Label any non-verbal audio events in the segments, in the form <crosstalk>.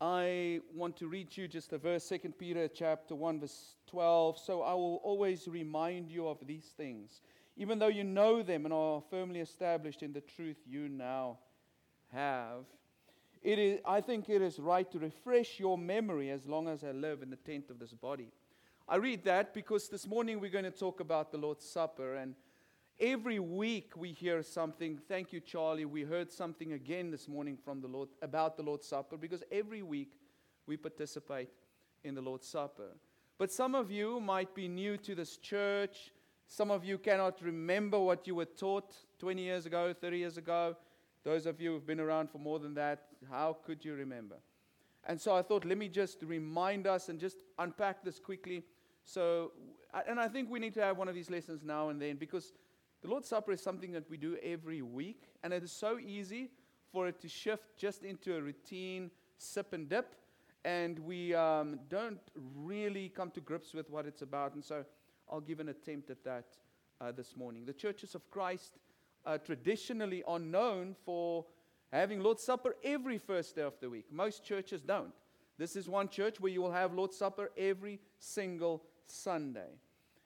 I want to read you just a verse, 2 Peter chapter 1, verse 12. So I will always remind you of these things, even though you know them and are firmly established in the truth you now have. It is, I think it is right to refresh your memory as long as I live in the tent of this body. I read that because this morning we're going to talk about the Lord's Supper. And every week we hear something. Thank you, Charlie. We heard something again this morning from the Lord about the Lord's Supper because every week we participate in the Lord's Supper. But some of you might be new to this church. Some of you cannot remember what you were taught 20 years ago, 30 years ago. Those of you who've been around for more than that, how could you remember? And so I thought, let me just remind us and just unpack this quickly. So, and I think we need to have one of these lessons now and then because the Lord's Supper is something that we do every week, and it is so easy for it to shift just into a routine sip and dip, and we um, don't really come to grips with what it's about. And so I'll give an attempt at that uh, this morning. The churches of Christ uh, traditionally are known for having Lord's Supper every first day of the week. Most churches don't. This is one church where you will have Lord's Supper every single Sunday.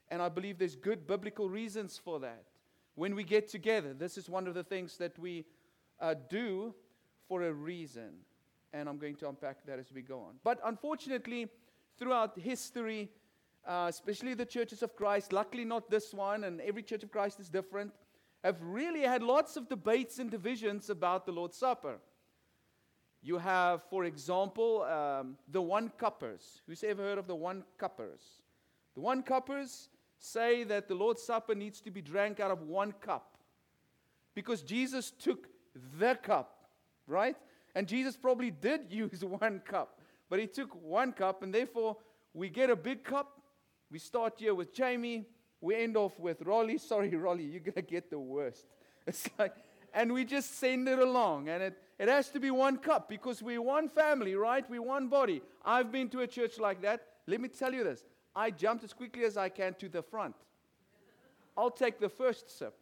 And I believe there's good biblical reasons for that. When we get together, this is one of the things that we uh, do for a reason. And I'm going to unpack that as we go on. But unfortunately, throughout history, uh, especially the churches of Christ, luckily not this one, and every church of Christ is different have really had lots of debates and divisions about the Lord's Supper. You have, for example, um, the one cuppers. Who's ever heard of the one cuppers? The one cuppers say that the Lord's Supper needs to be drank out of one cup because Jesus took the cup, right? And Jesus probably did <laughs> use one cup, but he took one cup, and therefore we get a big cup. We start here with Jamie we end off with Rolly. <laughs> Sorry, Rolly, you're going to get the worst. <laughs> It's like, and we just send it along. And it, it has to be one cup because we're one family, right? We're one body. I've been to a church like that. Let me tell you this I jumped as quickly as I can to the front. I'll take the first sip.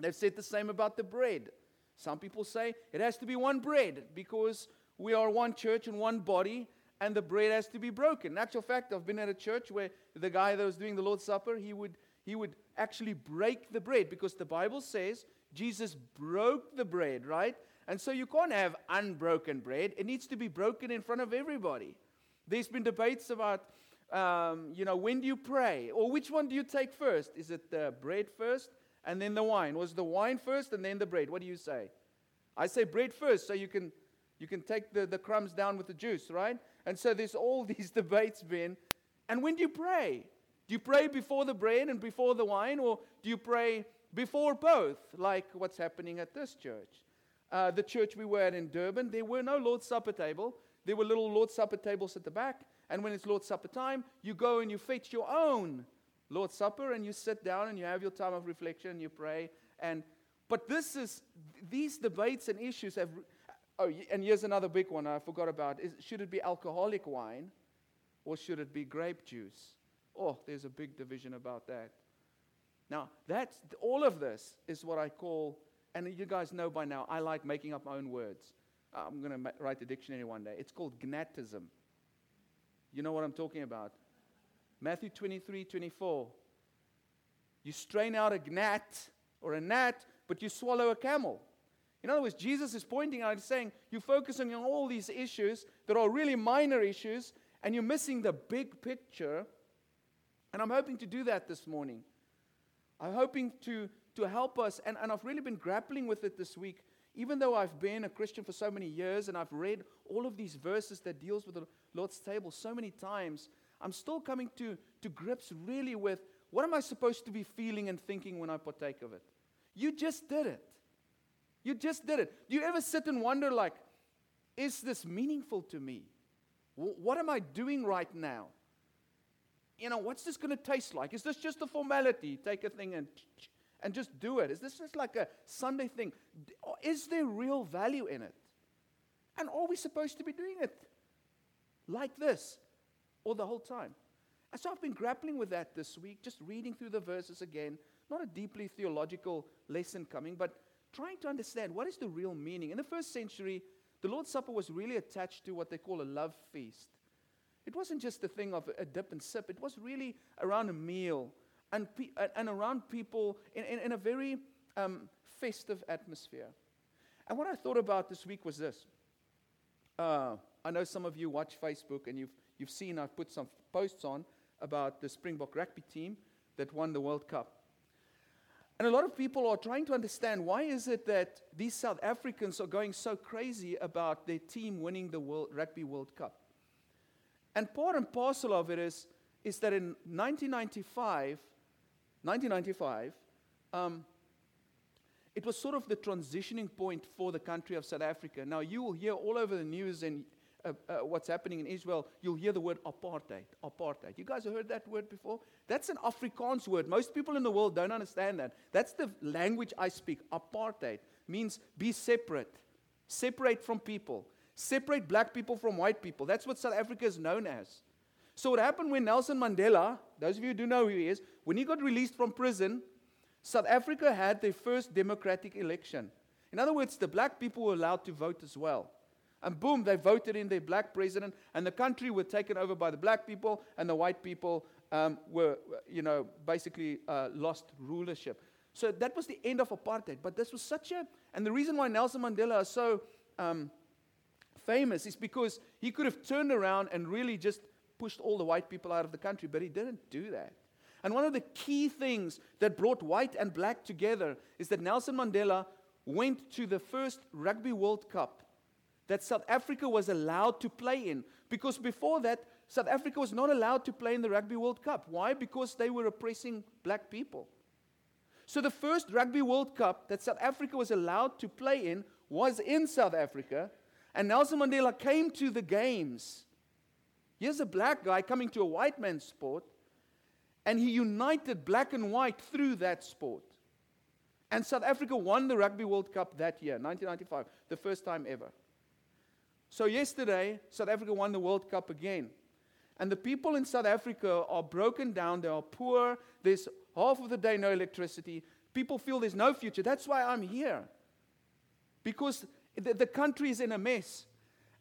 They've said the same about the bread. Some people say it has to be one bread because we are one church and one body, and the bread has to be broken. In actual fact, I've been at a church where the guy that was doing the Lord's Supper, he would, he would actually break the bread because the Bible says Jesus broke the bread, right? And so you can't have unbroken bread. It needs to be broken in front of everybody. There's been debates about, um, you know, when do you pray? Or which one do you take first? Is it the bread first and then the wine? Was the wine first and then the bread? What do you say? I say bread first so you can, you can take the, the crumbs down with the juice, right? And so there's all <laughs> these debates been. And when do you pray? Do you pray before the bread and before the wine, or do you pray before both, like what's happening at this church? Uh, the church we were at in Durban, there were no Lord's Supper table. There were little Lord's Supper tables at the back. And when it's Lord's Supper time, you go and you fetch your own Lord's Supper and you sit down and you have your time of reflection and you pray. And but this is these debates and issues have Oh, and here's another big one I forgot about. Is, should it be alcoholic wine or should it be grape juice? Oh, there's a big division about that. Now, that's all of this is what I call, and you guys know by now, I like making up my own words. I'm going to ma- write a dictionary one day. It's called gnatism. You know what I'm talking about? Matthew 23 24. You strain out a gnat or a gnat, but you swallow a camel. In other words, Jesus is pointing out, and saying, you're focusing on all these issues that are really minor issues, and you're missing the big picture. And I'm hoping to do that this morning. I'm hoping to, to help us, and, and I've really been grappling with it this week. Even though I've been a Christian for so many years and I've read all of these verses that deals with the Lord's table so many times, I'm still coming to, to grips really with what am I supposed to be feeling and thinking when I partake of it? You just did it. You just did it. Do you ever sit and wonder, like, is this meaningful to me? What am I doing right now? You know, what's this going to taste like? Is this just a formality? Take a thing and and just do it. Is this just like a Sunday thing? Oh, is there real value in it? And are we supposed to be doing it like this all the whole time? And so I've been grappling with that this week, just reading through the verses again. Not a deeply theological lesson coming, but trying to understand what is the real meaning. In the first century, the Lord's Supper was really attached to what they call a love feast. It wasn't just a thing of a dip and sip, it was really around a meal and, pe- and around people in, in, in a very um, festive atmosphere. And what I thought about this week was this. Uh, I know some of you watch Facebook and you've, you've seen I've put some posts on about the Springbok rugby team that won the World Cup. And a lot of people are trying to understand why is it that these South Africans are going so crazy about their team winning the World, Rugby World Cup. And part and parcel of it is, is that in 1995, 1995, um, it was sort of the transitioning point for the country of South Africa. Now, you will hear all over the news and uh, uh, what's happening in Israel, you'll hear the word apartheid. Apartheid. You guys have heard that word before? That's an Afrikaans word. Most people in the world don't understand that. That's the language I speak. Apartheid means be separate, separate from people, separate black people from white people. That's what South Africa is known as. So, what happened when Nelson Mandela, those of you who do know who he is, when he got released from prison, South Africa had their first democratic election. In other words, the black people were allowed to vote as well. And boom, they voted in their black president, and the country was taken over by the black people, and the white people um, were, you know, basically uh, lost rulership. So that was the end of apartheid. But this was such a, and the reason why Nelson Mandela is so um, famous is because he could have turned around and really just pushed all the white people out of the country, but he didn't do that. And one of the key things that brought white and black together is that Nelson Mandela went to the first Rugby World Cup that South Africa was allowed to play in. Because before that, South Africa was not allowed to play in the Rugby World Cup. Why? Because they were oppressing black people. So the first Rugby World Cup that South Africa was allowed to play in was in South Africa. And Nelson Mandela came to the games. Here's a black guy coming to a white man's sport. And he united black and white through that sport. And South Africa won the Rugby World Cup that year, 1995, the first time ever. So, yesterday, South Africa won the World Cup again. And the people in South Africa are broken down. They are poor. There's half of the day no electricity. People feel there's no future. That's why I'm here. Because the, the country is in a mess.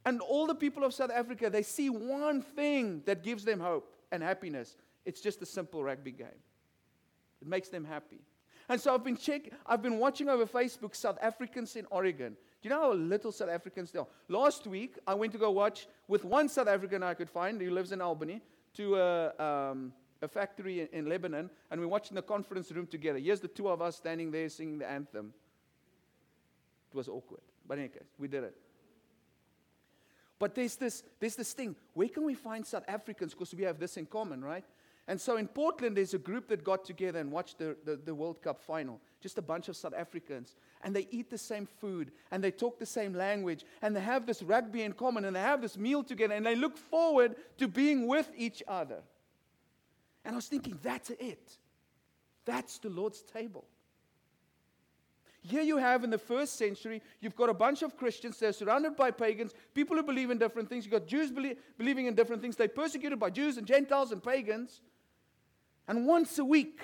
And all the people of South Africa, they see one thing that gives them hope and happiness. It's just a simple rugby game. It makes them happy. And so I've been check, I've been watching over Facebook South Africans in Oregon. Do you know how little South Africans there are? Last week, I went to go watch with one South African I could find who lives in Albany to a, um, a factory in, in, Lebanon, and we watched in the conference room together. Here's the two of us standing there singing the anthem. It was awkward. But in any case, we did it. But there's this, there's this thing. Where can we find South Africans? Because we have this in common, right? And so in Portland, there's a group that got together and watched the, the, the, World Cup final. Just a bunch of South Africans. And they eat the same food, and they talk the same language, and they have this rugby in common, and they have this meal together, and they look forward to being with each other. And I was thinking, that's it. That's the Lord's table. Here you have in the first century, you've got a bunch of Christians. They're surrounded by pagans, people who believe in different things. You've got Jews belie- believing in different things. They're persecuted by Jews and Gentiles and pagans. And once a week,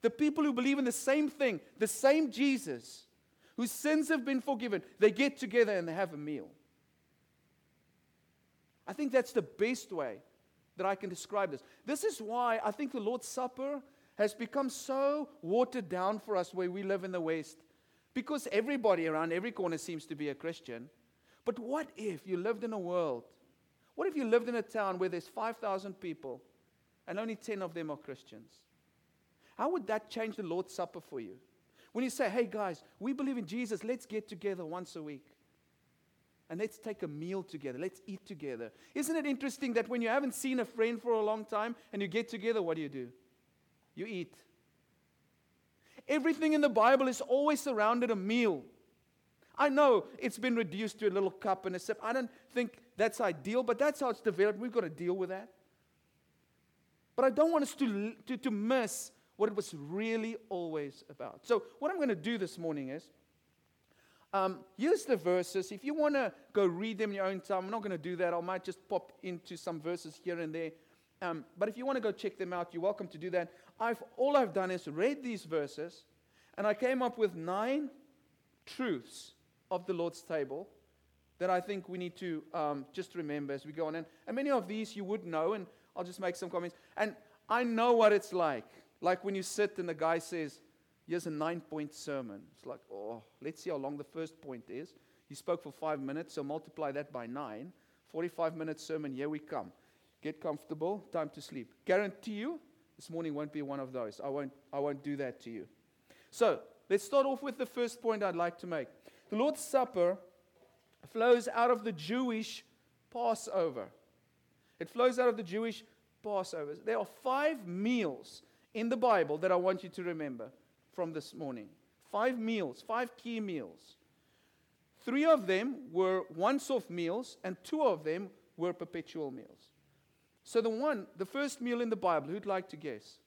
the people who believe in the same thing, the same Jesus, whose sins have been forgiven, they get together and they have a meal. I think that's the best way that I can describe this. This is why I think the Lord's Supper has become so watered down for us where we live in the West. Because everybody around every corner seems to be a Christian. But what if you lived in a world? What if you lived in a town where there's 5,000 people and only 10 of them are Christians. How would that change the Lord's Supper for you? When you say, hey guys, we believe in Jesus, let's get together once a week. And let's take a meal together. Let's eat together. Isn't it interesting that when you haven't seen a friend for a long time and you get together, what do you do? You eat. Everything in the Bible is always surrounded a meal. I know it's been reduced to a little cup and a sip. I don't think that's ideal, but that's how it's developed. We've got to deal with that. But I don't want us to, to, to miss what it was really always about. So, what I'm going to do this morning is um, here's the verses. If you want to go read them in your own time, I'm not going to do that. I might just pop into some verses here and there. Um, but if you want to go check them out, you're welcome to do that. I've, all I've done is read these verses, and I came up with nine truths of the Lord's table that I think we need to um, just remember as we go on. And, and many of these you would know, and I'll just make some comments. And I know what it's like. Like when you sit and the guy says, Here's a nine point sermon. It's like, oh, let's see how long the first point is. He spoke for five minutes, so multiply that by nine. 45 minute sermon, here we come. Get comfortable, time to sleep. Guarantee you, this morning won't be one of those. I won't, I won't do that to you. So, let's start off with the first point I'd like to make. The Lord's Supper flows out of the Jewish Passover. It flows out of the Jewish Passover. There are five meals in the Bible that I want you to remember from this morning. Five meals, five key meals. Three of them were once off meals, and two of them were perpetual meals. So, the one, the first meal in the Bible, who'd like to guess?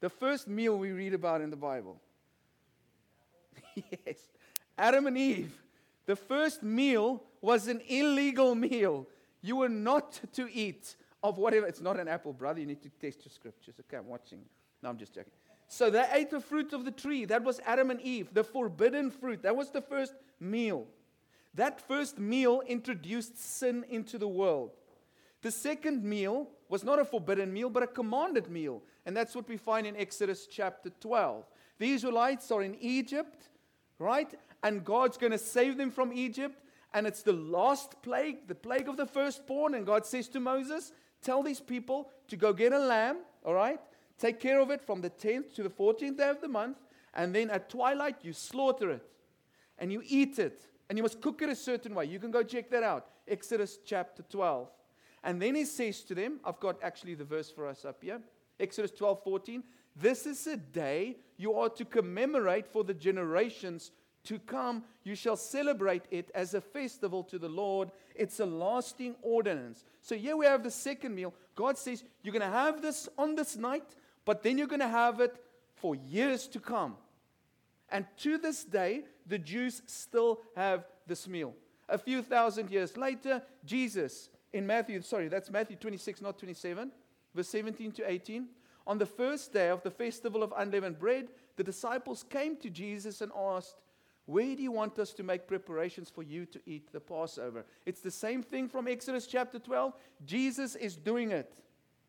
The first meal we read about in the Bible. <laughs> yes, Adam and Eve. The first meal was an illegal meal. You were not to eat of whatever. It's not an apple, brother. You need to test your scriptures. Okay, I'm watching. No, I'm just joking. So they ate the fruit of the tree. That was Adam and Eve, the forbidden fruit. That was the first meal. That first meal introduced sin into the world. The second meal was not a forbidden meal, but a commanded meal. And that's what we find in Exodus chapter 12. The Israelites are in Egypt, right? And God's going to save them from Egypt. And it's the last plague, the plague of the firstborn. And God says to Moses, Tell these people to go get a lamb, all right? Take care of it from the 10th to the 14th day of the month. And then at twilight, you slaughter it and you eat it. And you must cook it a certain way. You can go check that out. Exodus chapter 12. And then he says to them, I've got actually the verse for us up here. Exodus 12, 14. This is a day you are to commemorate for the generations to come. You shall celebrate it as a festival to the Lord. It's a lasting ordinance. So here we have the second meal. God says, You're going to have this on this night, but then you're going to have it for years to come. And to this day, the Jews still have this meal. A few thousand years later, Jesus in Matthew, sorry, that's Matthew 26, not 27, verse 17 to 18. On the first day of the festival of unleavened bread, the disciples came to Jesus and asked, Where do you want us to make preparations for you to eat the Passover? It's the same thing from Exodus chapter 12. Jesus is doing it,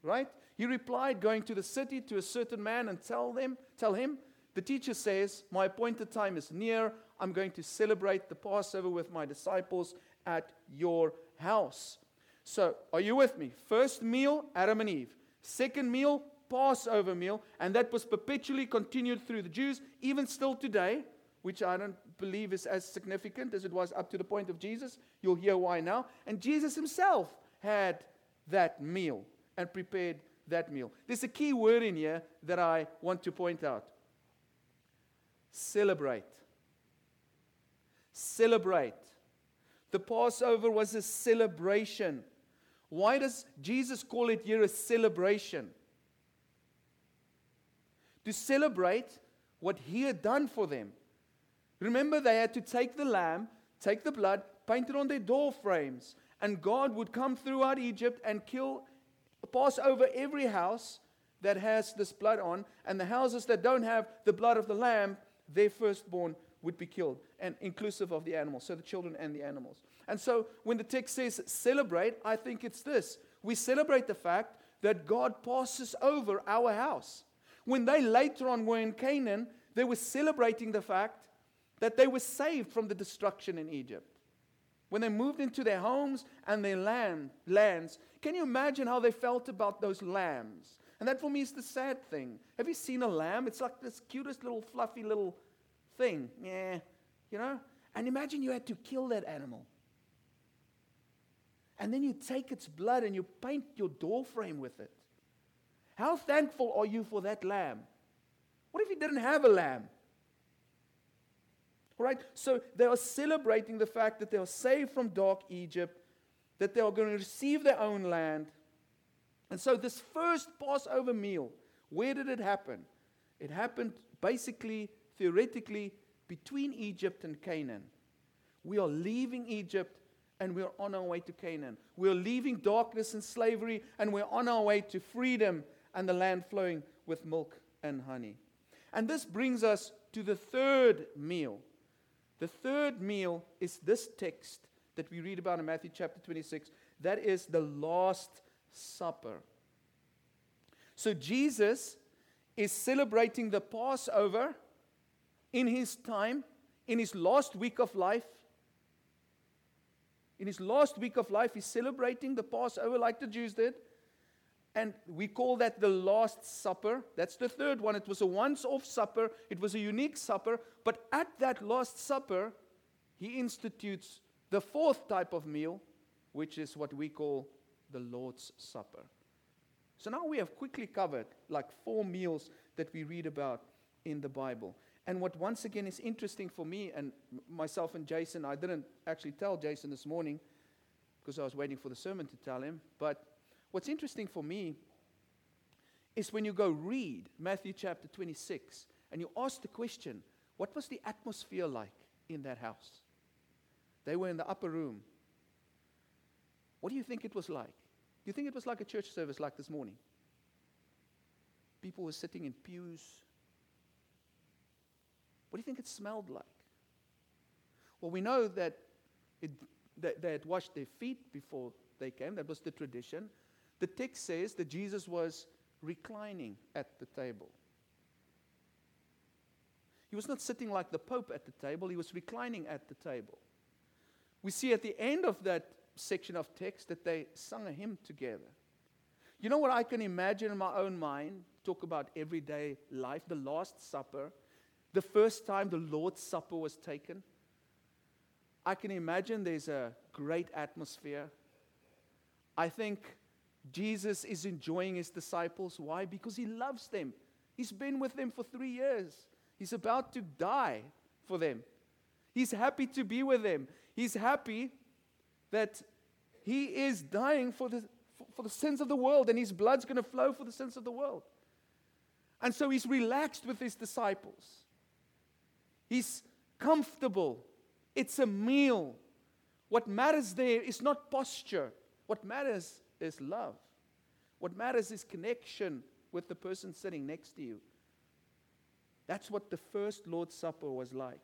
right? He replied, Going to the city to a certain man and tell them, tell him, the teacher says, My appointed time is near. I'm going to celebrate the Passover with my disciples at your house. So, are you with me? First meal, Adam and Eve. Second meal, Passover meal. And that was perpetually continued through the Jews, even still today, which I don't believe is as significant as it was up to the point of Jesus. You'll hear why now. And Jesus himself had that meal and prepared that meal. There's a key word in here that I want to point out celebrate. Celebrate. The Passover was a celebration. Why does Jesus call it here a celebration? To celebrate what he had done for them. Remember, they had to take the lamb, take the blood, paint it on their door frames, and God would come throughout Egypt and kill, pass over every house that has this blood on, and the houses that don't have the blood of the lamb, their firstborn would be killed, and inclusive of the animals, so the children and the animals. And so when the text says celebrate, I think it's this. We celebrate the fact that God passes over our house. When they later on were in Canaan, they were celebrating the fact that they were saved from the destruction in Egypt. When they moved into their homes and their land, lands, can you imagine how they felt about those lambs? And that for me is the sad thing. Have you seen a lamb? It's like this cutest little fluffy little thing. Yeah, you know? And imagine you had to kill that animal and then you take its blood and you paint your doorframe with it. How thankful are you for that lamb? What if you didn't have a lamb? All right, so they are celebrating the fact that they are saved from dark Egypt, that they are going to receive their own land. And so, this first Passover meal, where did it happen? It happened basically, theoretically, between Egypt and Canaan. We are leaving Egypt and we're on our way to Canaan. We're leaving darkness and slavery, and we're on our way to freedom and the land flowing with milk and honey. And this brings us to the third meal. The third meal is this text that we read about in Matthew chapter 26. That is the Last Supper. So Jesus is celebrating the Passover in his time, in his last week of life. In his last week of life, he's celebrating the Passover like the Jews did. And we call that the Last Supper. That's the third one. It was a once off supper, it was a unique supper. But at that Last Supper, he institutes the fourth type of meal, which is what we call the Lord's Supper. So now we have quickly covered like four meals that we read about in the Bible. And what once again is interesting for me and myself and Jason, I didn't actually tell Jason this morning because I was waiting for the sermon to tell him, but What's interesting for me is when you go read Matthew chapter 26 and you ask the question, what was the atmosphere like in that house? They were in the upper room. What do you think it was like? Do you think it was like a church service like this morning? People were sitting in pews. What do you think it smelled like? Well, we know that, it, that they had washed their feet before they came. That was the tradition. The text says that Jesus was reclining at the table. He was not sitting like the Pope at the table, he was reclining at the table. We see at the end of that section of text that they sung a hymn together. You know what I can imagine in my own mind? Talk about everyday life, the Last Supper, the first time the Lord's Supper was taken. I can imagine there's a great atmosphere. I think Jesus is enjoying his disciples. Why? Because he loves them. He's been with them for three years. He's about to die for them. He's happy to be with them. He's happy that he is dying for the, for the sins of the world and his blood's going to flow for the sins of the world. And so he's relaxed with his disciples. He's comfortable. It's a meal. What matters there is not posture. What matters is love. What matters is connection with the person sitting next to you. That's what the first Lord's Supper was like.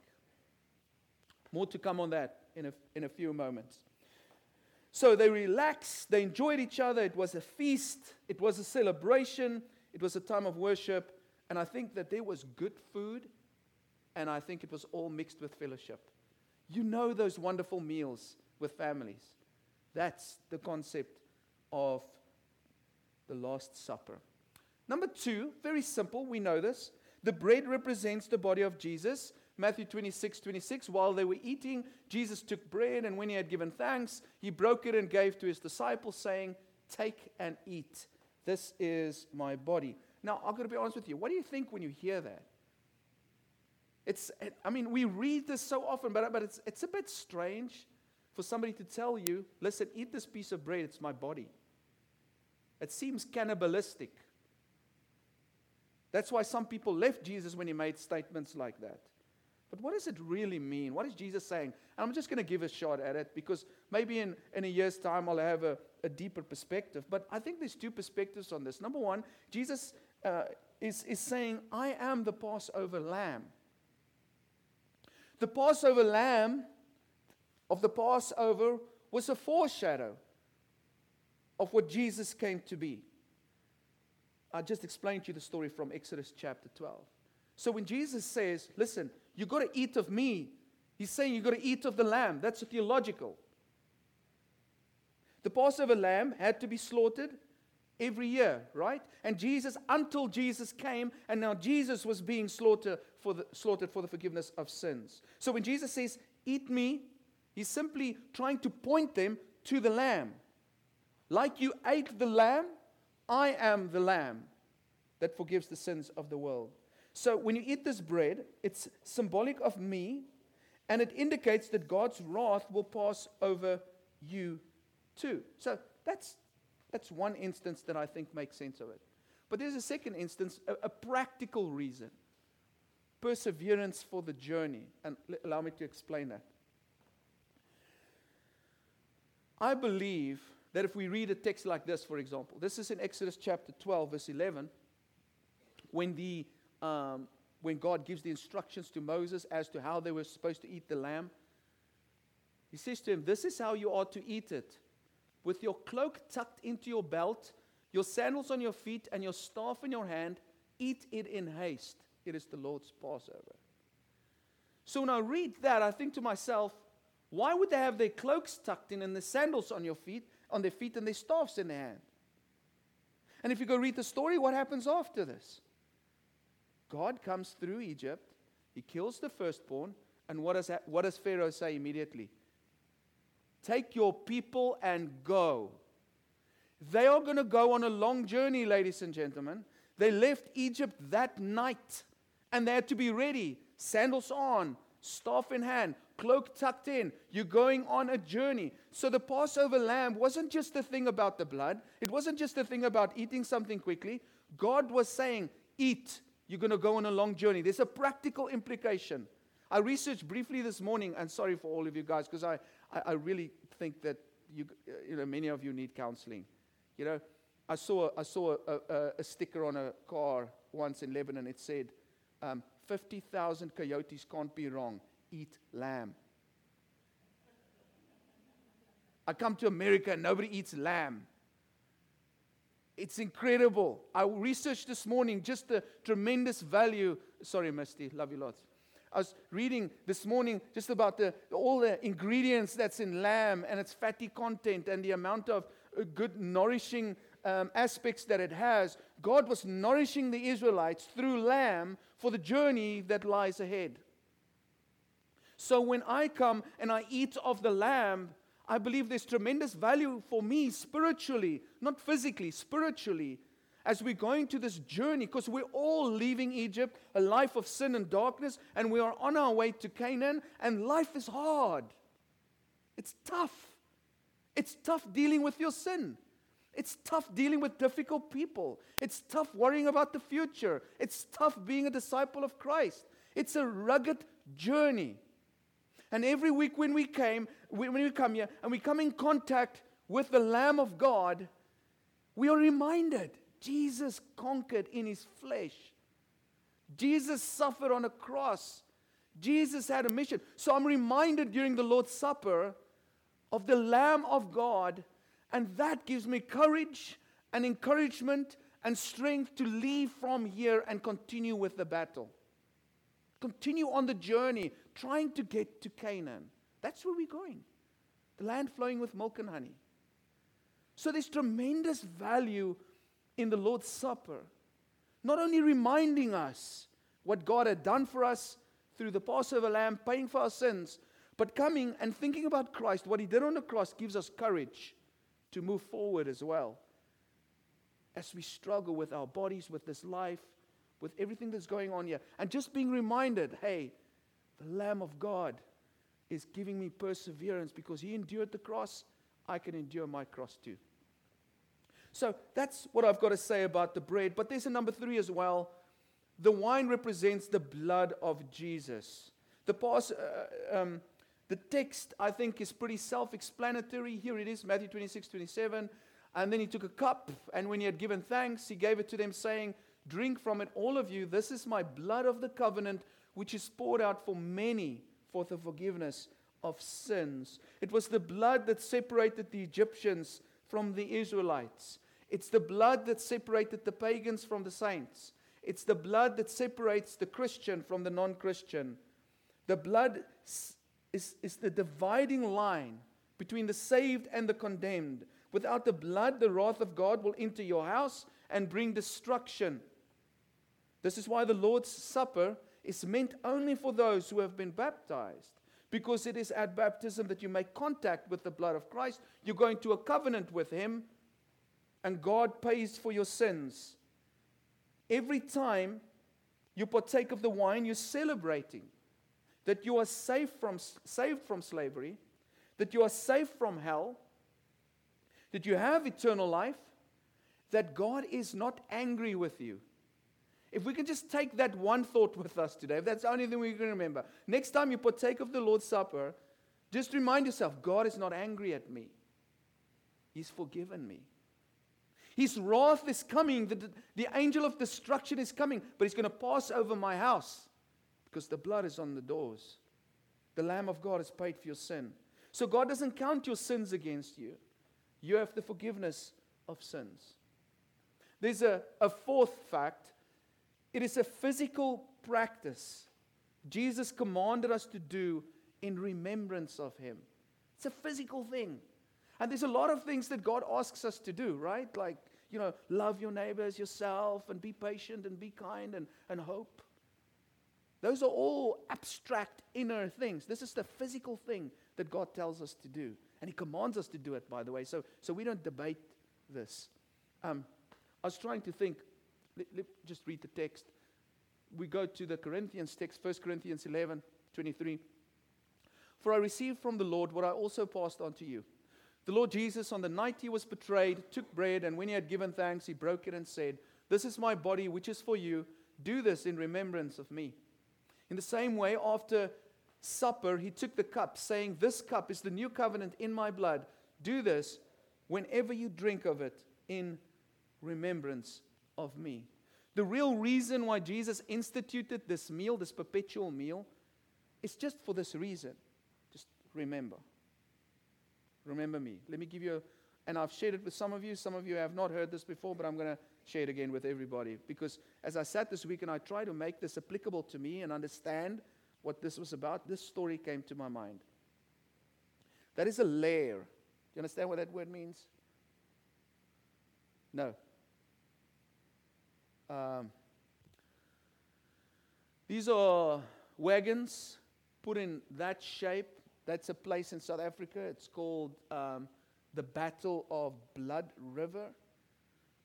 More to come on that in a, in a few moments. So they relaxed, they enjoyed each other. It was a feast, it was a celebration, it was a time of worship. And I think that there was good food, and I think it was all mixed with fellowship. You know those wonderful meals with families. That's the concept of the Last Supper. Number two, very simple, we know this. The bread represents the body of Jesus. Matthew 26, 26. While they were eating, Jesus took bread, and when he had given thanks, he broke it and gave to his disciples, saying, Take and eat. This is my body. Now, I'm going to be honest with you. What do you think when you hear that? It's, I mean, we read this so often, but, but it's, it's a bit strange for somebody to tell you, listen, eat this piece of bread, it's my body. It seems cannibalistic. That's why some people left Jesus when he made statements like that. But what does it really mean? What is Jesus saying? And I'm just going to give a shot at it because maybe in, in a year's time I'll have a, a deeper perspective. But I think there's two perspectives on this. Number one, Jesus uh, is, is saying, I am the Passover lamb. The Passover lamb of the Passover was a foreshadow of what Jesus came to be. I just explained to you the story from Exodus chapter 12. So when Jesus says, Listen, you got to eat of me, he's saying you got to eat of the lamb. That's theological. The Passover lamb had to be slaughtered every year, right? And Jesus, until Jesus came, and now Jesus was being slaughtered for the, slaughtered for the forgiveness of sins. So when Jesus says, Eat me, he's simply trying to point them to the lamb. Like you ate the lamb, I am the lamb that forgives the sins of the world. So when you eat this bread, it's symbolic of me, and it indicates that God's wrath will pass over you too. So that's, that's one instance that I think makes sense of it. But there's a second instance, a, a practical reason perseverance for the journey. And allow me to explain that. I believe that if we read a text like this, for example, this is in Exodus chapter 12, verse 11, when the, um, when God gives the instructions to Moses as to how they were supposed to eat the lamb. He says to him, This is how you are to eat it with your cloak tucked into your belt, your sandals on your feet, and your staff in your hand. Eat it in haste. It is the Lord's Passover. So when I read that, I think to myself, why would they have their cloaks tucked in and the sandals on your feet, on their feet, and their staffs in their hand? And if you go read the story, what happens after this? God comes through Egypt, he kills the firstborn, and what does, what does Pharaoh say immediately? Take your people and go. They are going to go on a long journey, ladies and gentlemen. They left Egypt that night and they had to be ready, sandals on, staff in hand, cloak tucked in. You're going on a journey. So the Passover lamb wasn't just a thing about the blood, it wasn't just a thing about eating something quickly. God was saying, Eat. You're going to go on a long journey. There's a practical implication. I researched briefly this morning, and sorry for all of you guys, because I, I, I, really think that you, you know, many of you need counseling. You know, I saw, I saw a, a, a sticker on a car once in Lebanon. It said, um, 50,000 coyotes can't be wrong. Eat lamb. I come to America and nobody eats lamb. It's incredible. I researched this morning just the tremendous value. Sorry, Misty, love you lots. I was reading this morning just about the, all the ingredients that's in lamb and its fatty content and the amount of uh, good nourishing um, aspects that it has. God was nourishing the Israelites through lamb for the journey that lies ahead. So when I come and I eat of the lamb, I believe there's tremendous value for me spiritually, not physically, spiritually, as we're going to this journey, because we're all leaving Egypt, a life of sin and darkness, and we are on our way to Canaan, and life is hard. It's tough. It's tough dealing with your sin. It's tough dealing with difficult people. It's tough worrying about the future. It's tough being a disciple of Christ. It's a rugged journey. And every week when we came, when we come here and we come in contact with the Lamb of God, we are reminded Jesus conquered in his flesh. Jesus suffered on a cross. Jesus had a mission. So I'm reminded during the Lord's Supper of the Lamb of God, and that gives me courage and encouragement and strength to leave from here and continue with the battle. Continue on the journey, trying to get to Canaan. That's where we're going. The land flowing with milk and honey. So there's tremendous value in the Lord's Supper. Not only reminding us what God had done for us through the Passover lamb, paying for our sins, but coming and thinking about Christ, what He did on the cross, gives us courage to move forward as well. As we struggle with our bodies, with this life, with everything that's going on here, and just being reminded hey, the Lamb of God is giving me perseverance because He endured the cross, I can endure my cross too. So that's what I've got to say about the bread. But there's a number three as well. The wine represents the blood of Jesus. The, past, uh, um, the text, I think, is pretty self explanatory. Here it is Matthew 26, 27. And then he took a cup, and when he had given thanks, he gave it to them, saying, Drink from it, all of you. This is my blood of the covenant, which is poured out for many for the forgiveness of sins. It was the blood that separated the Egyptians from the Israelites. It's the blood that separated the pagans from the saints. It's the blood that separates the Christian from the non Christian. The blood is, is the dividing line between the saved and the condemned. Without the blood, the wrath of God will enter your house and bring destruction. This is why the Lord's Supper is meant only for those who have been baptized because it is at baptism that you make contact with the blood of Christ. You're going to a covenant with Him, and God pays for your sins. Every time you partake of the wine, you're celebrating that you are safe from, saved from slavery, that you are safe from hell, that you have eternal life, that God is not angry with you. If we can just take that one thought with us today, if that's the only thing we can remember, next time you partake of the Lord's Supper, just remind yourself God is not angry at me, He's forgiven me. His wrath is coming. The, the angel of destruction is coming, but he's going to pass over my house because the blood is on the doors. The Lamb of God has paid for your sin. So God doesn't count your sins against you. You have the forgiveness of sins. There's a, a fourth fact it is a physical practice Jesus commanded us to do in remembrance of Him. It's a physical thing. And there's a lot of things that God asks us to do, right? Like, you know, love your neighbors, yourself, and be patient and be kind and, and hope. Those are all abstract inner things. This is the physical thing that God tells us to do. And He commands us to do it, by the way. So, so we don't debate this. Um, I was trying to think, let, let, just read the text. We go to the Corinthians text, 1 Corinthians 11 23. For I received from the Lord what I also passed on to you. The Lord Jesus, on the night he was betrayed, took bread, and when he had given thanks, he broke it and said, This is my body, which is for you. Do this in remembrance of me. In the same way, after supper, he took the cup, saying, This cup is the new covenant in my blood. Do this whenever you drink of it in remembrance of me. The real reason why Jesus instituted this meal, this perpetual meal, is just for this reason. Just remember. Remember me. Let me give you, a, and I've shared it with some of you. Some of you have not heard this before, but I'm going to share it again with everybody. Because as I sat this week and I tried to make this applicable to me and understand what this was about, this story came to my mind. That is a laager. Do you understand what that word means? No. Um, these are wagons put in that shape. That's a place in South Africa. It's called um, the Battle of Blood River.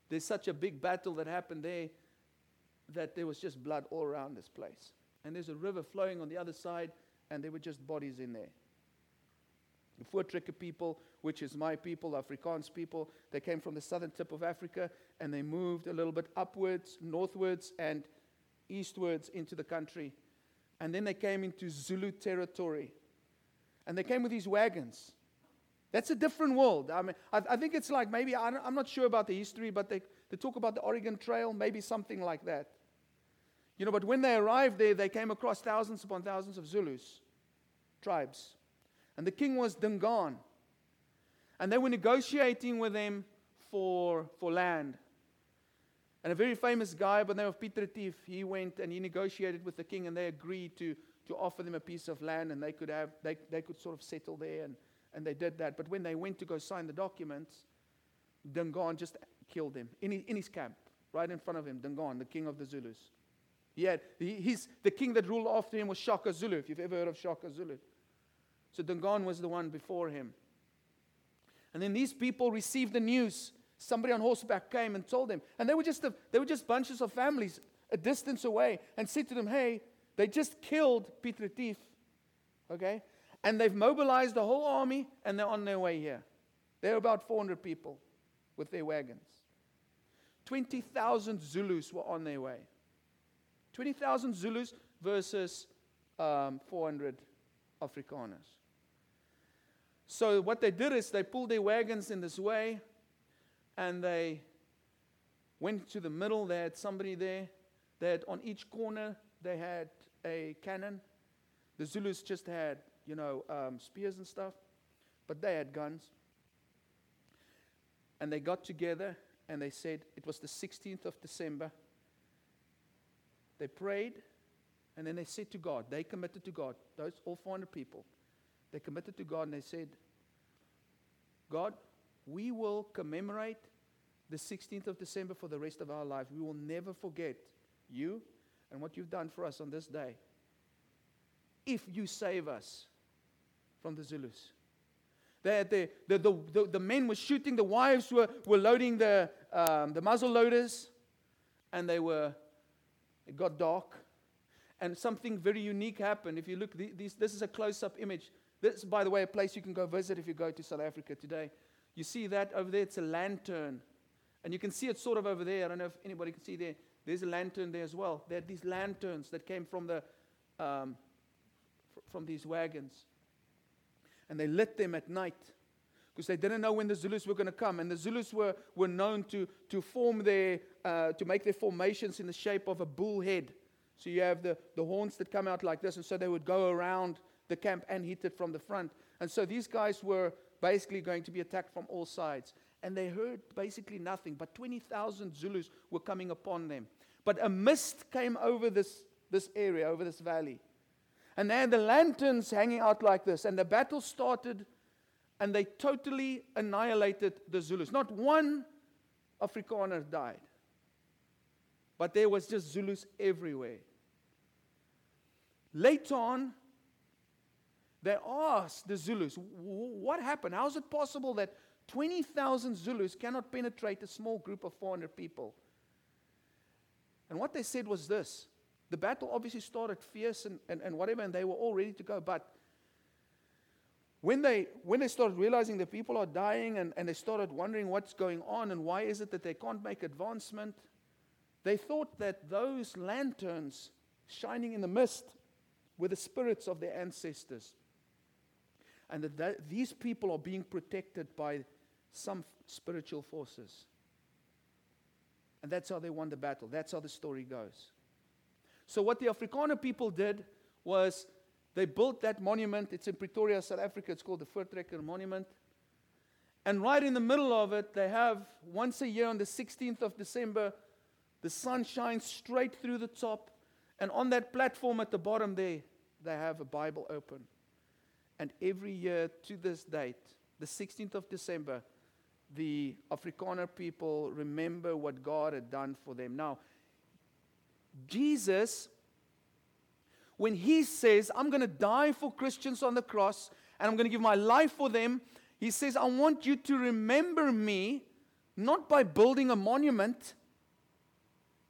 There's such a big battle that happened there that there was just blood all around this place. And there's a river flowing on the other side, and there were just bodies in there. The Voortrekker people, which is my people, Afrikaans people, they came from the southern tip of Africa and they moved a little bit upwards, northwards, and eastwards into the country. And then they came into Zulu territory. And they came with these wagons. That's a different world. I mean, I, I think it's like maybe, I'm not sure about the history, but they, they talk about the Oregon Trail, maybe something like that. You know, but when they arrived there, they came across thousands upon thousands of Zulus, tribes. And the king was Dingaan. And they were negotiating with him for, for land. And a very famous guy by the name of Piet Retief, he went and he negotiated with the king and they agreed to, to offer them a piece of land and they could, have, they, they could sort of settle there and, and they did that. But when they went to go sign the documents, Dingaan just killed him in his, in his camp, right in front of him, Dingaan, the king of the Zulus. He had, he, the king that ruled after him was Shaka Zulu, if you've ever heard of Shaka Zulu. So Dingaan was the one before him. And then these people received the news. Somebody on horseback came and told them. And they were just, a, they were just bunches of families a distance away and said to them, hey, they just killed Piet Retief. Okay? And they've mobilized the whole army and they're on their way here. They're about 400 people with their wagons. 20,000 Zulus were on their way. 20,000 Zulus versus um, 400 Afrikaners. So what they did is they pulled their wagons in this way and they went to the middle. They had somebody there. They had on each corner they had a cannon. The Zulus just had, you know, um, spears and stuff, but they had guns. And they got together and they said it was the 16th of December. They prayed and then they said to God, they committed to God, those all 400 people. They committed to God and they said, God, we will commemorate the 16th of December for the rest of our lives. We will never forget you and what you've done for us on this day. If you save us from the Zulus. The, the, the, the, the, men were shooting, the wives were, were loading the, um, the muzzle loaders, and they were, it got dark. And something very unique happened. If you look, these, this is a close up image. This, by the way, a place you can go visit if you go to South Africa today. You see that over there? It's a lantern. And you can see it sort of over there. I don't know if anybody can see there. There's a lantern there as well. There are these lanterns that came from, the, um, f- from these wagons. And they lit them at night because they didn't know when the Zulus were going to come. And the Zulus were, were known to, to form their, uh, to make their formations in the shape of a bull head. So you have the, the horns that come out like this, and so they would go around the camp and hit it from the front. And so these guys were basically going to be attacked from all sides. And they heard basically nothing, but 20,000 Zulus were coming upon them. But a mist came over this, this area, over this valley. And they had the lanterns hanging out like this. And the battle started, and they totally annihilated the Zulus. Not one Afrikaner died, but there was just Zulus everywhere. Later on, they asked the Zulus, What happened? How is it possible that 20,000 Zulus cannot penetrate a small group of 400 people? And what they said was this the battle obviously started fierce and, and, and whatever, and they were all ready to go. But when they, when they started realizing the people are dying and, and they started wondering what's going on and why is it that they can't make advancement, they thought that those lanterns shining in the mist were the spirits of their ancestors and that, that these people are being protected by some spiritual forces. And that's how they won the battle. That's how the story goes. So, what the Afrikaner people did was they built that monument. It's in Pretoria, South Africa. It's called the Voortrekker Monument. And right in the middle of it, they have once a year on the 16th of December, the sun shines straight through the top. And on that platform at the bottom there, they have a Bible open. And every year to this date, the 16th of December, the Afrikaner people remember what God had done for them. Now, Jesus, when he says, I'm going to die for Christians on the cross and I'm going to give my life for them, he says, I want you to remember me not by building a monument.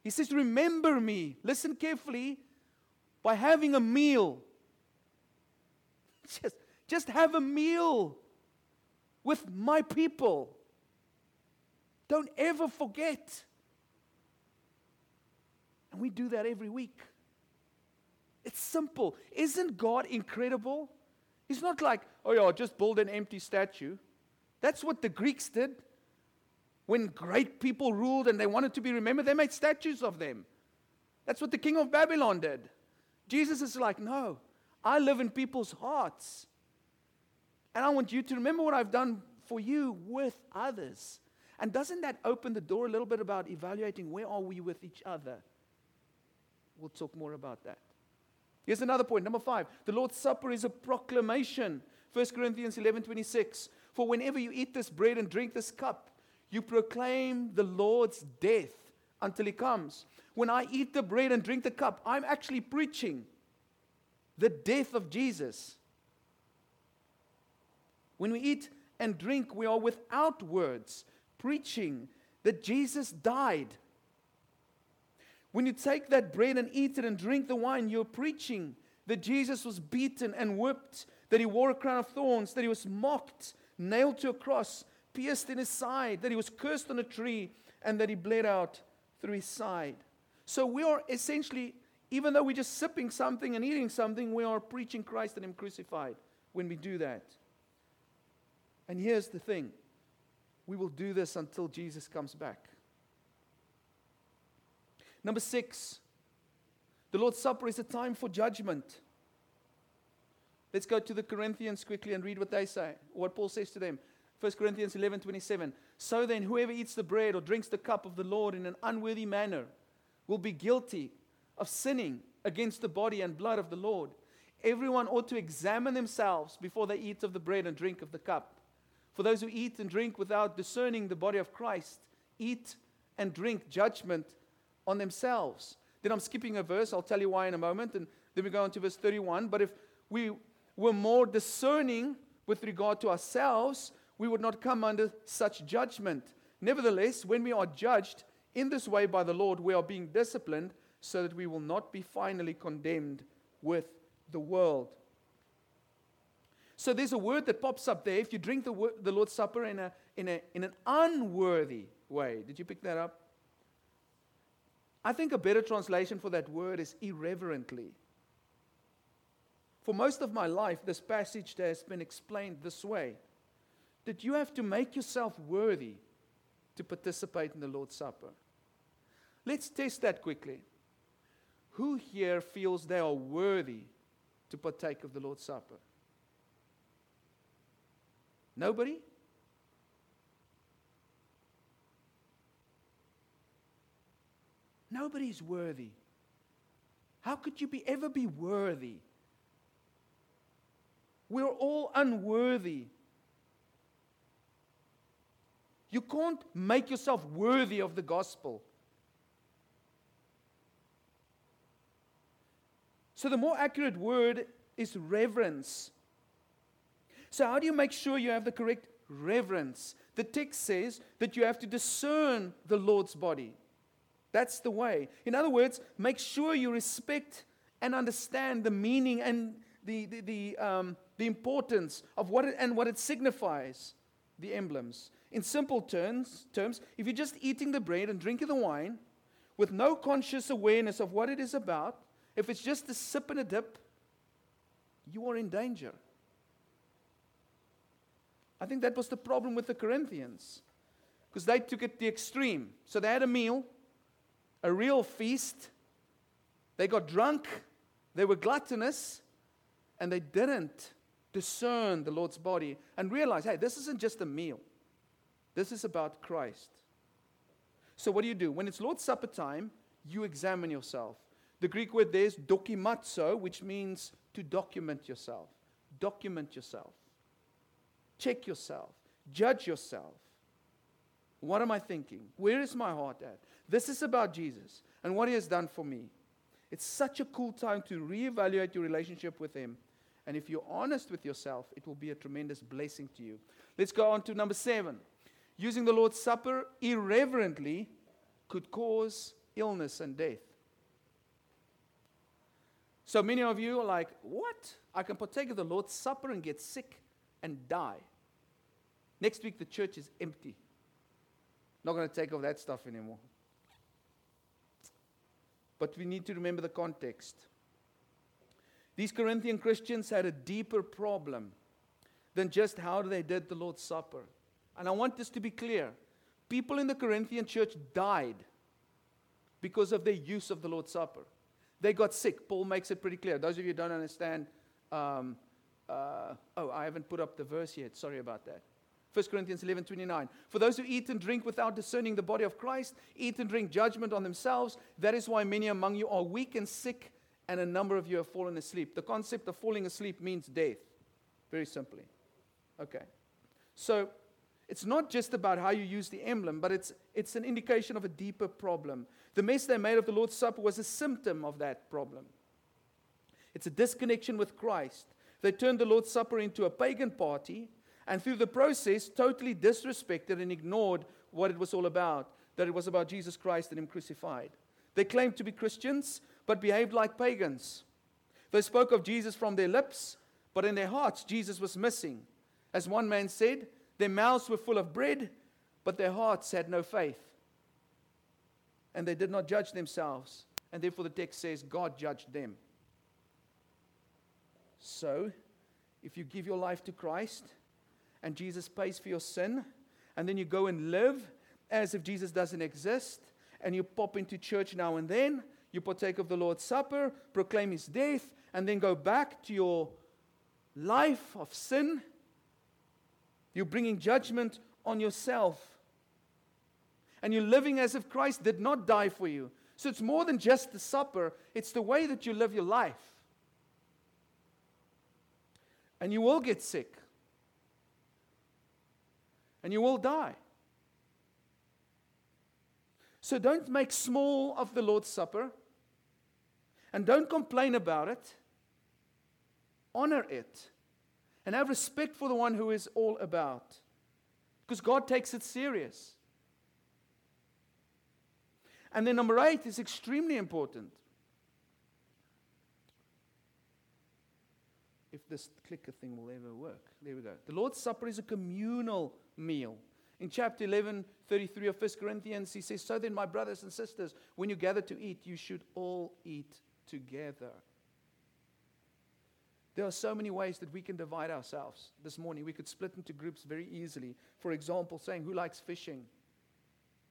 He says, Remember me. Listen carefully by having a meal Just, just have a meal with my people. Don't ever forget. And we do that every week. It's simple. Isn't God incredible? He's not like, oh, yeah, just build an empty statue. That's what the Greeks did. When great people ruled and they wanted to be remembered, they made statues of them. That's what the king of Babylon did. Jesus is like, no, I live in people's hearts. And I want you to remember what I've done for you with others. And doesn't that open the door a little bit about evaluating where are we with each other? We'll talk more about that. Here's another point. Number five. The Lord's Supper is a proclamation. 1 Corinthians 11 26. For whenever you eat this bread and drink this cup, you proclaim the Lord's death until he comes. When I eat the bread and drink the cup, I'm actually preaching the death of Jesus. When we eat and drink, we are without words, preaching that Jesus died. When you take that bread and eat it and drink the wine, you're preaching that Jesus was beaten and whipped, that he wore a crown of thorns, that he was mocked, nailed to a cross, pierced in his side, that he was cursed on a tree, and that he bled out through his side. So we are essentially even though we're just sipping something and eating something, we are preaching Christ and Him crucified when we do that. And here's the thing we will do this until Jesus comes back. Number six, the Lord's Supper is a time for judgment. Let's go to the Corinthians quickly and read what they say, what Paul says to them. 1 Corinthians 11 27. So then, whoever eats the bread or drinks the cup of the Lord in an unworthy manner will be guilty of sinning against the body and blood of the Lord. Everyone ought to examine themselves before they eat of the bread and drink of the cup. For those who eat and drink without discerning the body of Christ eat and drink judgment on themselves. Then I'm skipping a verse, I'll tell you why in a moment, and then we go on to verse 31. But if we were more discerning with regard to ourselves, we would not come under such judgment. Nevertheless, when we are judged in this way by the Lord, we are being disciplined so that we will not be finally condemned with the world. So there's a word that pops up there. If you drink the, the Lord's Supper in, a, in, a, in an unworthy way, did you pick that up? I think a better translation for that word is irreverently. For most of my life, this passage has been explained this way that you have to make yourself worthy to participate in the Lord's Supper. Let's test that quickly. Who here feels they are worthy to partake of the Lord's Supper? Nobody? Nobody's worthy. How could you be, ever be worthy? We're all unworthy. You can't make yourself worthy of the gospel. So, the more accurate word is reverence. So, how do you make sure you have the correct reverence? The text says that you have to discern the Lord's body. That's the way. In other words, make sure you respect and understand the meaning and the, the, the, um, the importance of what it, and what it signifies, the emblems. In simple terms, terms, if you're just eating the bread and drinking the wine with no conscious awareness of what it is about, if it's just a sip and a dip, you are in danger. I think that was the problem with the Corinthians because they took it the extreme. So they had a meal, a real feast. They got drunk, they were gluttonous, and they didn't discern the Lord's body and realize hey, this isn't just a meal, this is about Christ. So, what do you do? When it's Lord's Supper time, you examine yourself. The Greek word there is dokimazo, which means to document yourself. Document yourself. Check yourself. Judge yourself. What am I thinking? Where is my heart at? This is about Jesus and what he has done for me. It's such a cool time to reevaluate your relationship with him. And if you're honest with yourself, it will be a tremendous blessing to you. Let's go on to number seven. Using the Lord's Supper irreverently could cause illness and death. So many of you are like, What? I can partake of the Lord's Supper and get sick and die. Next week, the church is empty. Not going to take off that stuff anymore. But we need to remember the context. These Corinthian Christians had a deeper problem than just how they did the Lord's Supper. And I want this to be clear. People in the Corinthian church died because of their use of the Lord's Supper. They got sick. Paul makes it pretty clear. Those of you who don't understand, um, uh, oh, I haven't put up the verse yet. Sorry about that. 1 Corinthians 11 29. For those who eat and drink without discerning the body of Christ, eat and drink judgment on themselves. That is why many among you are weak and sick, and a number of you have fallen asleep. The concept of falling asleep means death, very simply. Okay. So it's not just about how you use the emblem, but it's, it's an indication of a deeper problem. The mess they made of the Lord's Supper was a symptom of that problem. It's a disconnection with Christ. They turned the Lord's Supper into a pagan party and through the process totally disrespected and ignored what it was all about that it was about Jesus Christ and Him crucified. They claimed to be Christians, but behaved like pagans. They spoke of Jesus from their lips, but in their hearts, Jesus was missing. As one man said, their mouths were full of bread, but their hearts had no faith. And they did not judge themselves. And therefore, the text says, God judged them. So, if you give your life to Christ, and Jesus pays for your sin, and then you go and live as if Jesus doesn't exist, and you pop into church now and then, you partake of the Lord's Supper, proclaim his death, and then go back to your life of sin, you're bringing judgment on yourself. And you're living as if Christ did not die for you. So it's more than just the supper, it's the way that you live your life. And you will get sick and you will die. So don't make small of the Lord's Supper and don't complain about it. Honor it and have respect for the one who is all about because God takes it serious. And then number eight is extremely important. If this clicker thing will ever work. There we go. The Lord's Supper is a communal meal. In chapter 11, 33 of 1 Corinthians, he says, So then, my brothers and sisters, when you gather to eat, you should all eat together. There are so many ways that we can divide ourselves. This morning, we could split into groups very easily. For example, saying, Who likes fishing?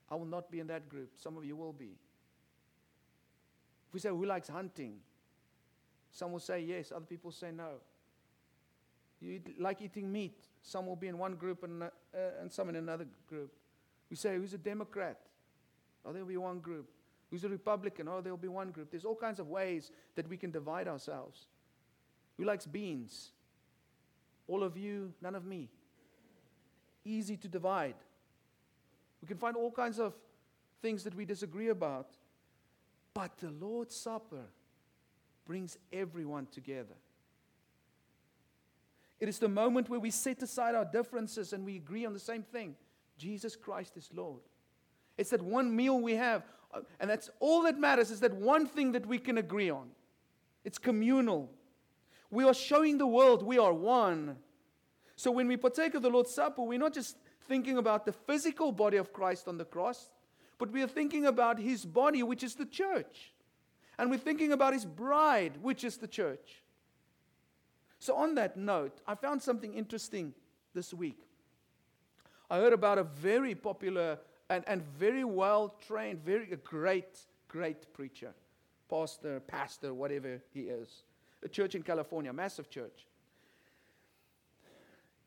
I will not be in that group. Some of you will be. If we say, Who likes hunting? Some will say yes, other people say no. You eat, like eating meat. Some will be in one group and, uh, and some in another group. We say, Who's a Democrat? Oh, there'll be one group. Who's a Republican? Oh, there'll be one group. There's all kinds of ways that we can divide ourselves. Who likes beans? All of you, none of me. Easy to divide. We can find all kinds of things that we disagree about. But the Lord's Supper brings everyone together. It is the moment where we set aside our differences and we agree on the same thing Jesus Christ is Lord. It's that one meal we have, uh, and that's all that matters, is that one thing that we can agree on. It's communal. We are showing the world we are one. So when we partake of the Lord's Supper, we're not just thinking about the physical body of Christ on the cross, but we are thinking about his body, which is the church. And we're thinking about his bride, which is the church. So, on that note, I found something interesting this week. I heard about a very popular and, and very well trained, very great, great preacher, pastor, pastor, whatever he is a church in California, massive church.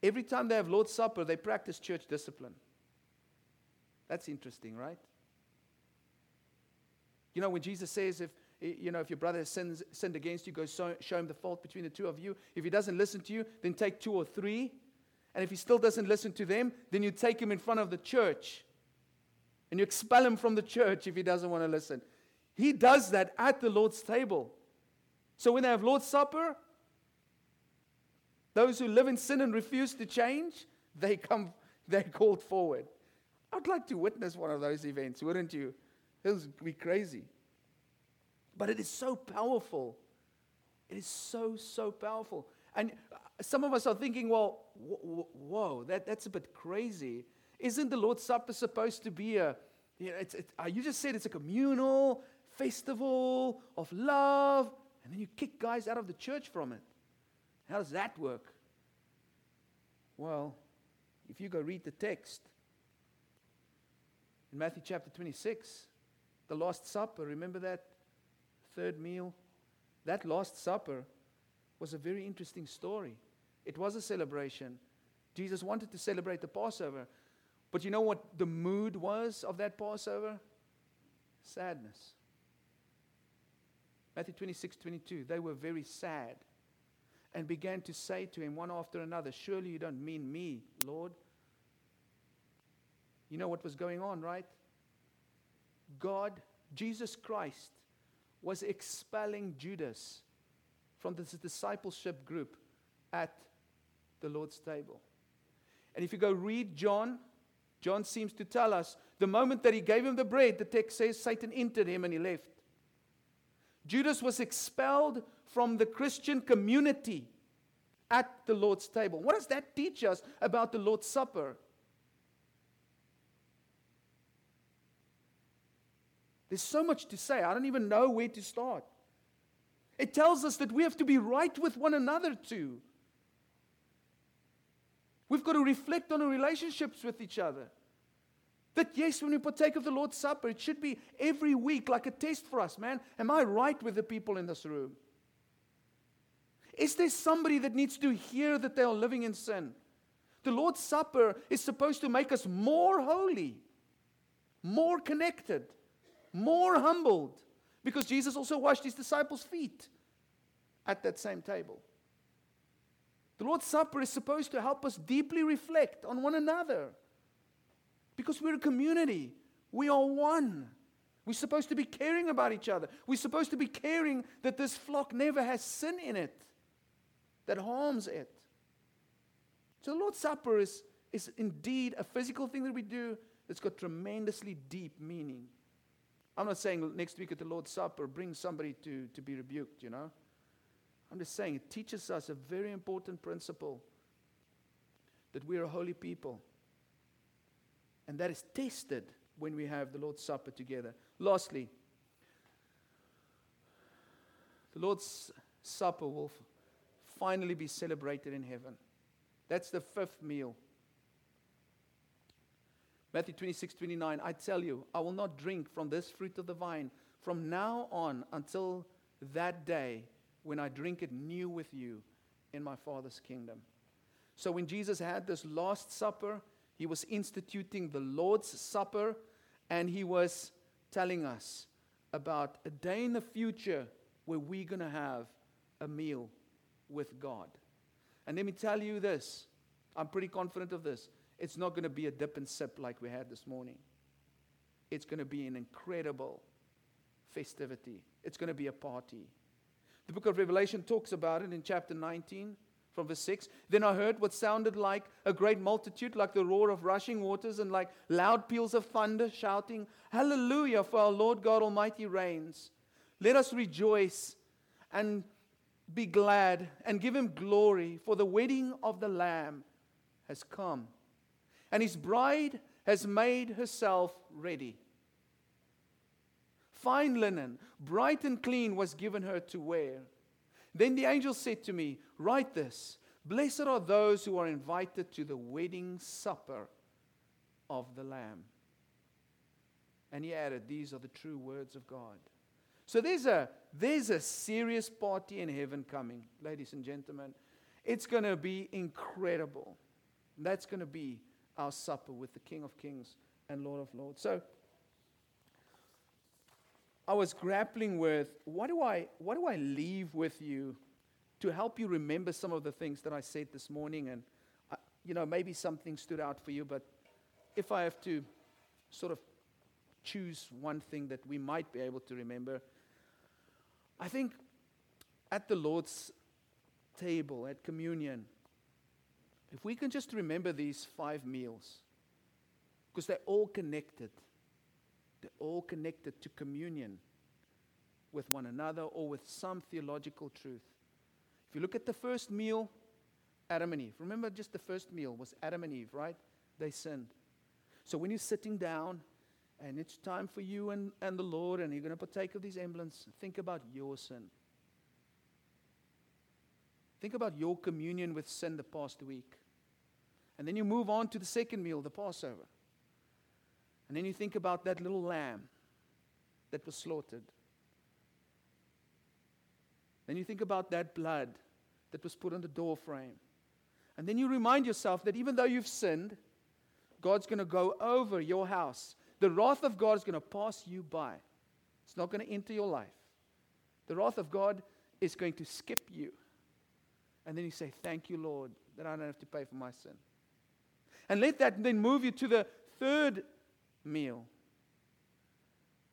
Every time they have Lord's Supper, they practice church discipline. That's interesting, right? You know, when Jesus says, if, you know, if your brother has sinned, against you, go show, show him the fault between the two of you. If he doesn't listen to you, then take two or three. And if he still doesn't listen to them, then you take him in front of the church. And you expel him from the church if he doesn't want to listen. He does that at the Lord's table. So when they have Lord's Supper, those who live in sin and refuse to change, they come, they're called forward. I'd like to witness one of those events, wouldn't you? It would be crazy. But it is so powerful. It is so, so powerful. And some of us are thinking, well, whoa, that, that's a bit crazy. Isn't the Lord's Supper supposed to be a, you know, it's, it, uh, you just said it's a communal festival of love and then you kick guys out of the church from it. How does that work? Well, if you go read the text in Matthew chapter 26, the Last Supper, remember that third meal? That Last Supper was a very interesting story. It was a celebration. Jesus wanted to celebrate the Passover. But you know what the mood was of that Passover? Sadness. Matthew 26, 22. They were very sad and began to say to him one after another, Surely you don't mean me, Lord. You know what was going on, right? God, Jesus Christ, was expelling Judas from this discipleship group at the Lord's table. And if you go read John, John seems to tell us the moment that he gave him the bread, the text says Satan entered him and he left. Judas was expelled from the Christian community at the Lord's table. What does that teach us about the Lord's Supper? There's so much to say. I don't even know where to start. It tells us that we have to be right with one another too. We've got to reflect on our relationships with each other. That, yes, when we partake of the Lord's Supper, it should be every week like a test for us, man. Am I right with the people in this room? Is there somebody that needs to hear that they are living in sin? The Lord's Supper is supposed to make us more holy, more connected, more humbled, because Jesus also washed his disciples' feet at that same table. The Lord's Supper is supposed to help us deeply reflect on one another. Because we're a community. We are one. We're supposed to be caring about each other. We're supposed to be caring that this flock never has sin in it that harms it. So the Lord's Supper is, is indeed a physical thing that we do that's got tremendously deep meaning. I'm not saying next week at the Lord's Supper bring somebody to, to be rebuked, you know. I'm just saying it teaches us a very important principle that we're a holy people. And that is tested when we have the Lord's Supper together. Lastly, the Lord's Supper will finally be celebrated in heaven. That's the fifth meal. Matthew 26, 29. I tell you, I will not drink from this fruit of the vine from now on until that day when I drink it new with you in my Father's kingdom. So when Jesus had this Last Supper, he was instituting the Lord's Supper and he was telling us about a day in the future where we're going to have a meal with God. And let me tell you this I'm pretty confident of this. It's not going to be a dip and sip like we had this morning. It's going to be an incredible festivity. It's going to be a party. The book of Revelation talks about it in chapter 19 from verse 6. Then I heard what sounded like a great multitude, like the roar of rushing waters, and like loud peals of thunder, shouting, Hallelujah, for our Lord God Almighty reigns. Let us rejoice and be glad and give him glory, for the wedding of the Lamb has come, and his bride has made herself ready. Fine linen, bright and clean, was given her to wear. Then the angel said to me, Write this Blessed are those who are invited to the wedding supper of the Lamb. And he added, These are the true words of God. So there's a, there's a serious party in heaven coming, ladies and gentlemen. It's going to be incredible. That's going to be our supper with the King of Kings and Lord of Lords. So I was grappling with what do I, what do I leave with you to help you remember some of the things that I said this morning? And, I, you know, maybe something stood out for you, but if I have to sort of choose one thing that we might be able to remember, I think at the Lord's table, at communion, if we can just remember these five meals, because they're all connected, they're all connected to communion with one another or with some theological truth. If you look at the first meal, Adam and Eve, remember just the first meal was Adam and Eve, right? They sinned. So when you're sitting down and it's time for you and, and the Lord, and you're going to partake of these emblems. Think about your sin. Think about your communion with sin the past week. And then you move on to the second meal, the Passover. And then you think about that little lamb that was slaughtered. Then you think about that blood that was put on the door frame. And then you remind yourself that even though you've sinned, God's going to go over your house the wrath of God is going to pass you by. It's not going to enter your life. The wrath of God is going to skip you. And then you say, Thank you, Lord, that I don't have to pay for my sin. And let that then move you to the third meal,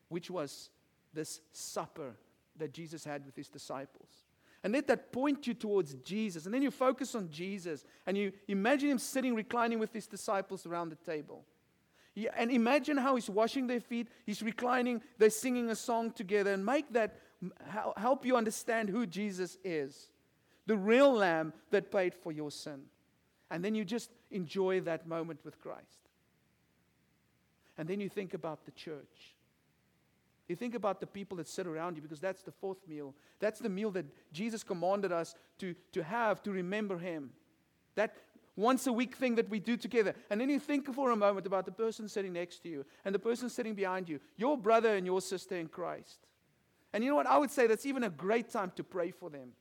which was this supper that Jesus had with his disciples. And let that point you towards Jesus. And then you focus on Jesus and you imagine him sitting, reclining with his disciples around the table. And imagine how he's washing their feet, he's reclining, they're singing a song together, and make that help you understand who Jesus is the real lamb that paid for your sin. And then you just enjoy that moment with Christ. And then you think about the church. You think about the people that sit around you because that's the fourth meal. That's the meal that Jesus commanded us to, to have to remember Him. That once a week thing that we do together. And then you think for a moment about the person sitting next to you and the person sitting behind you, your brother and your sister in Christ. And you know what? I would say that's even a great time to pray for them.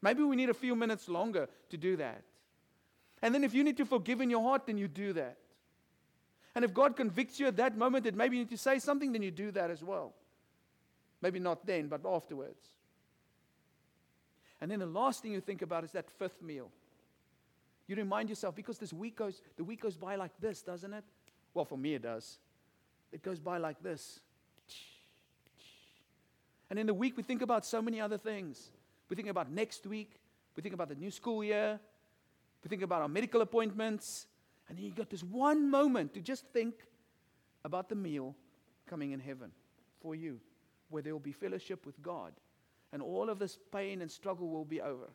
Maybe we need a few minutes longer to do that. And then if you need to forgive in your heart, then you do that. And if God convicts you at that moment that maybe you need to say something, then you do that as well. Maybe not then, but afterwards. And then the last thing you think about is that fifth meal. You remind yourself because this week goes, the week goes by like this, doesn't it? Well, for me it does. It goes by like this. And in the week, we think about so many other things. We think about next week. We think about the new school year. We think about our medical appointments. And then you got this one moment to just think about the meal coming in heaven for you, where there will be fellowship with God. And all of this pain and struggle will be over.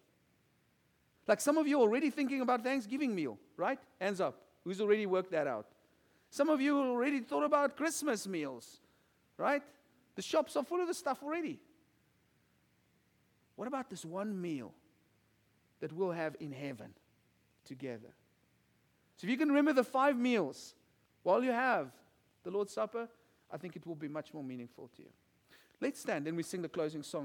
Like some of you already thinking about Thanksgiving meal, right? Hands up. Who's already worked that out? Some of you already thought about Christmas meals, right? The shops are full of the stuff already. What about this one meal that we'll have in heaven together. So if you can remember the five meals while you have the Lord's Supper, I think it will be much more meaningful to you. Let's stand and we sing the closing song.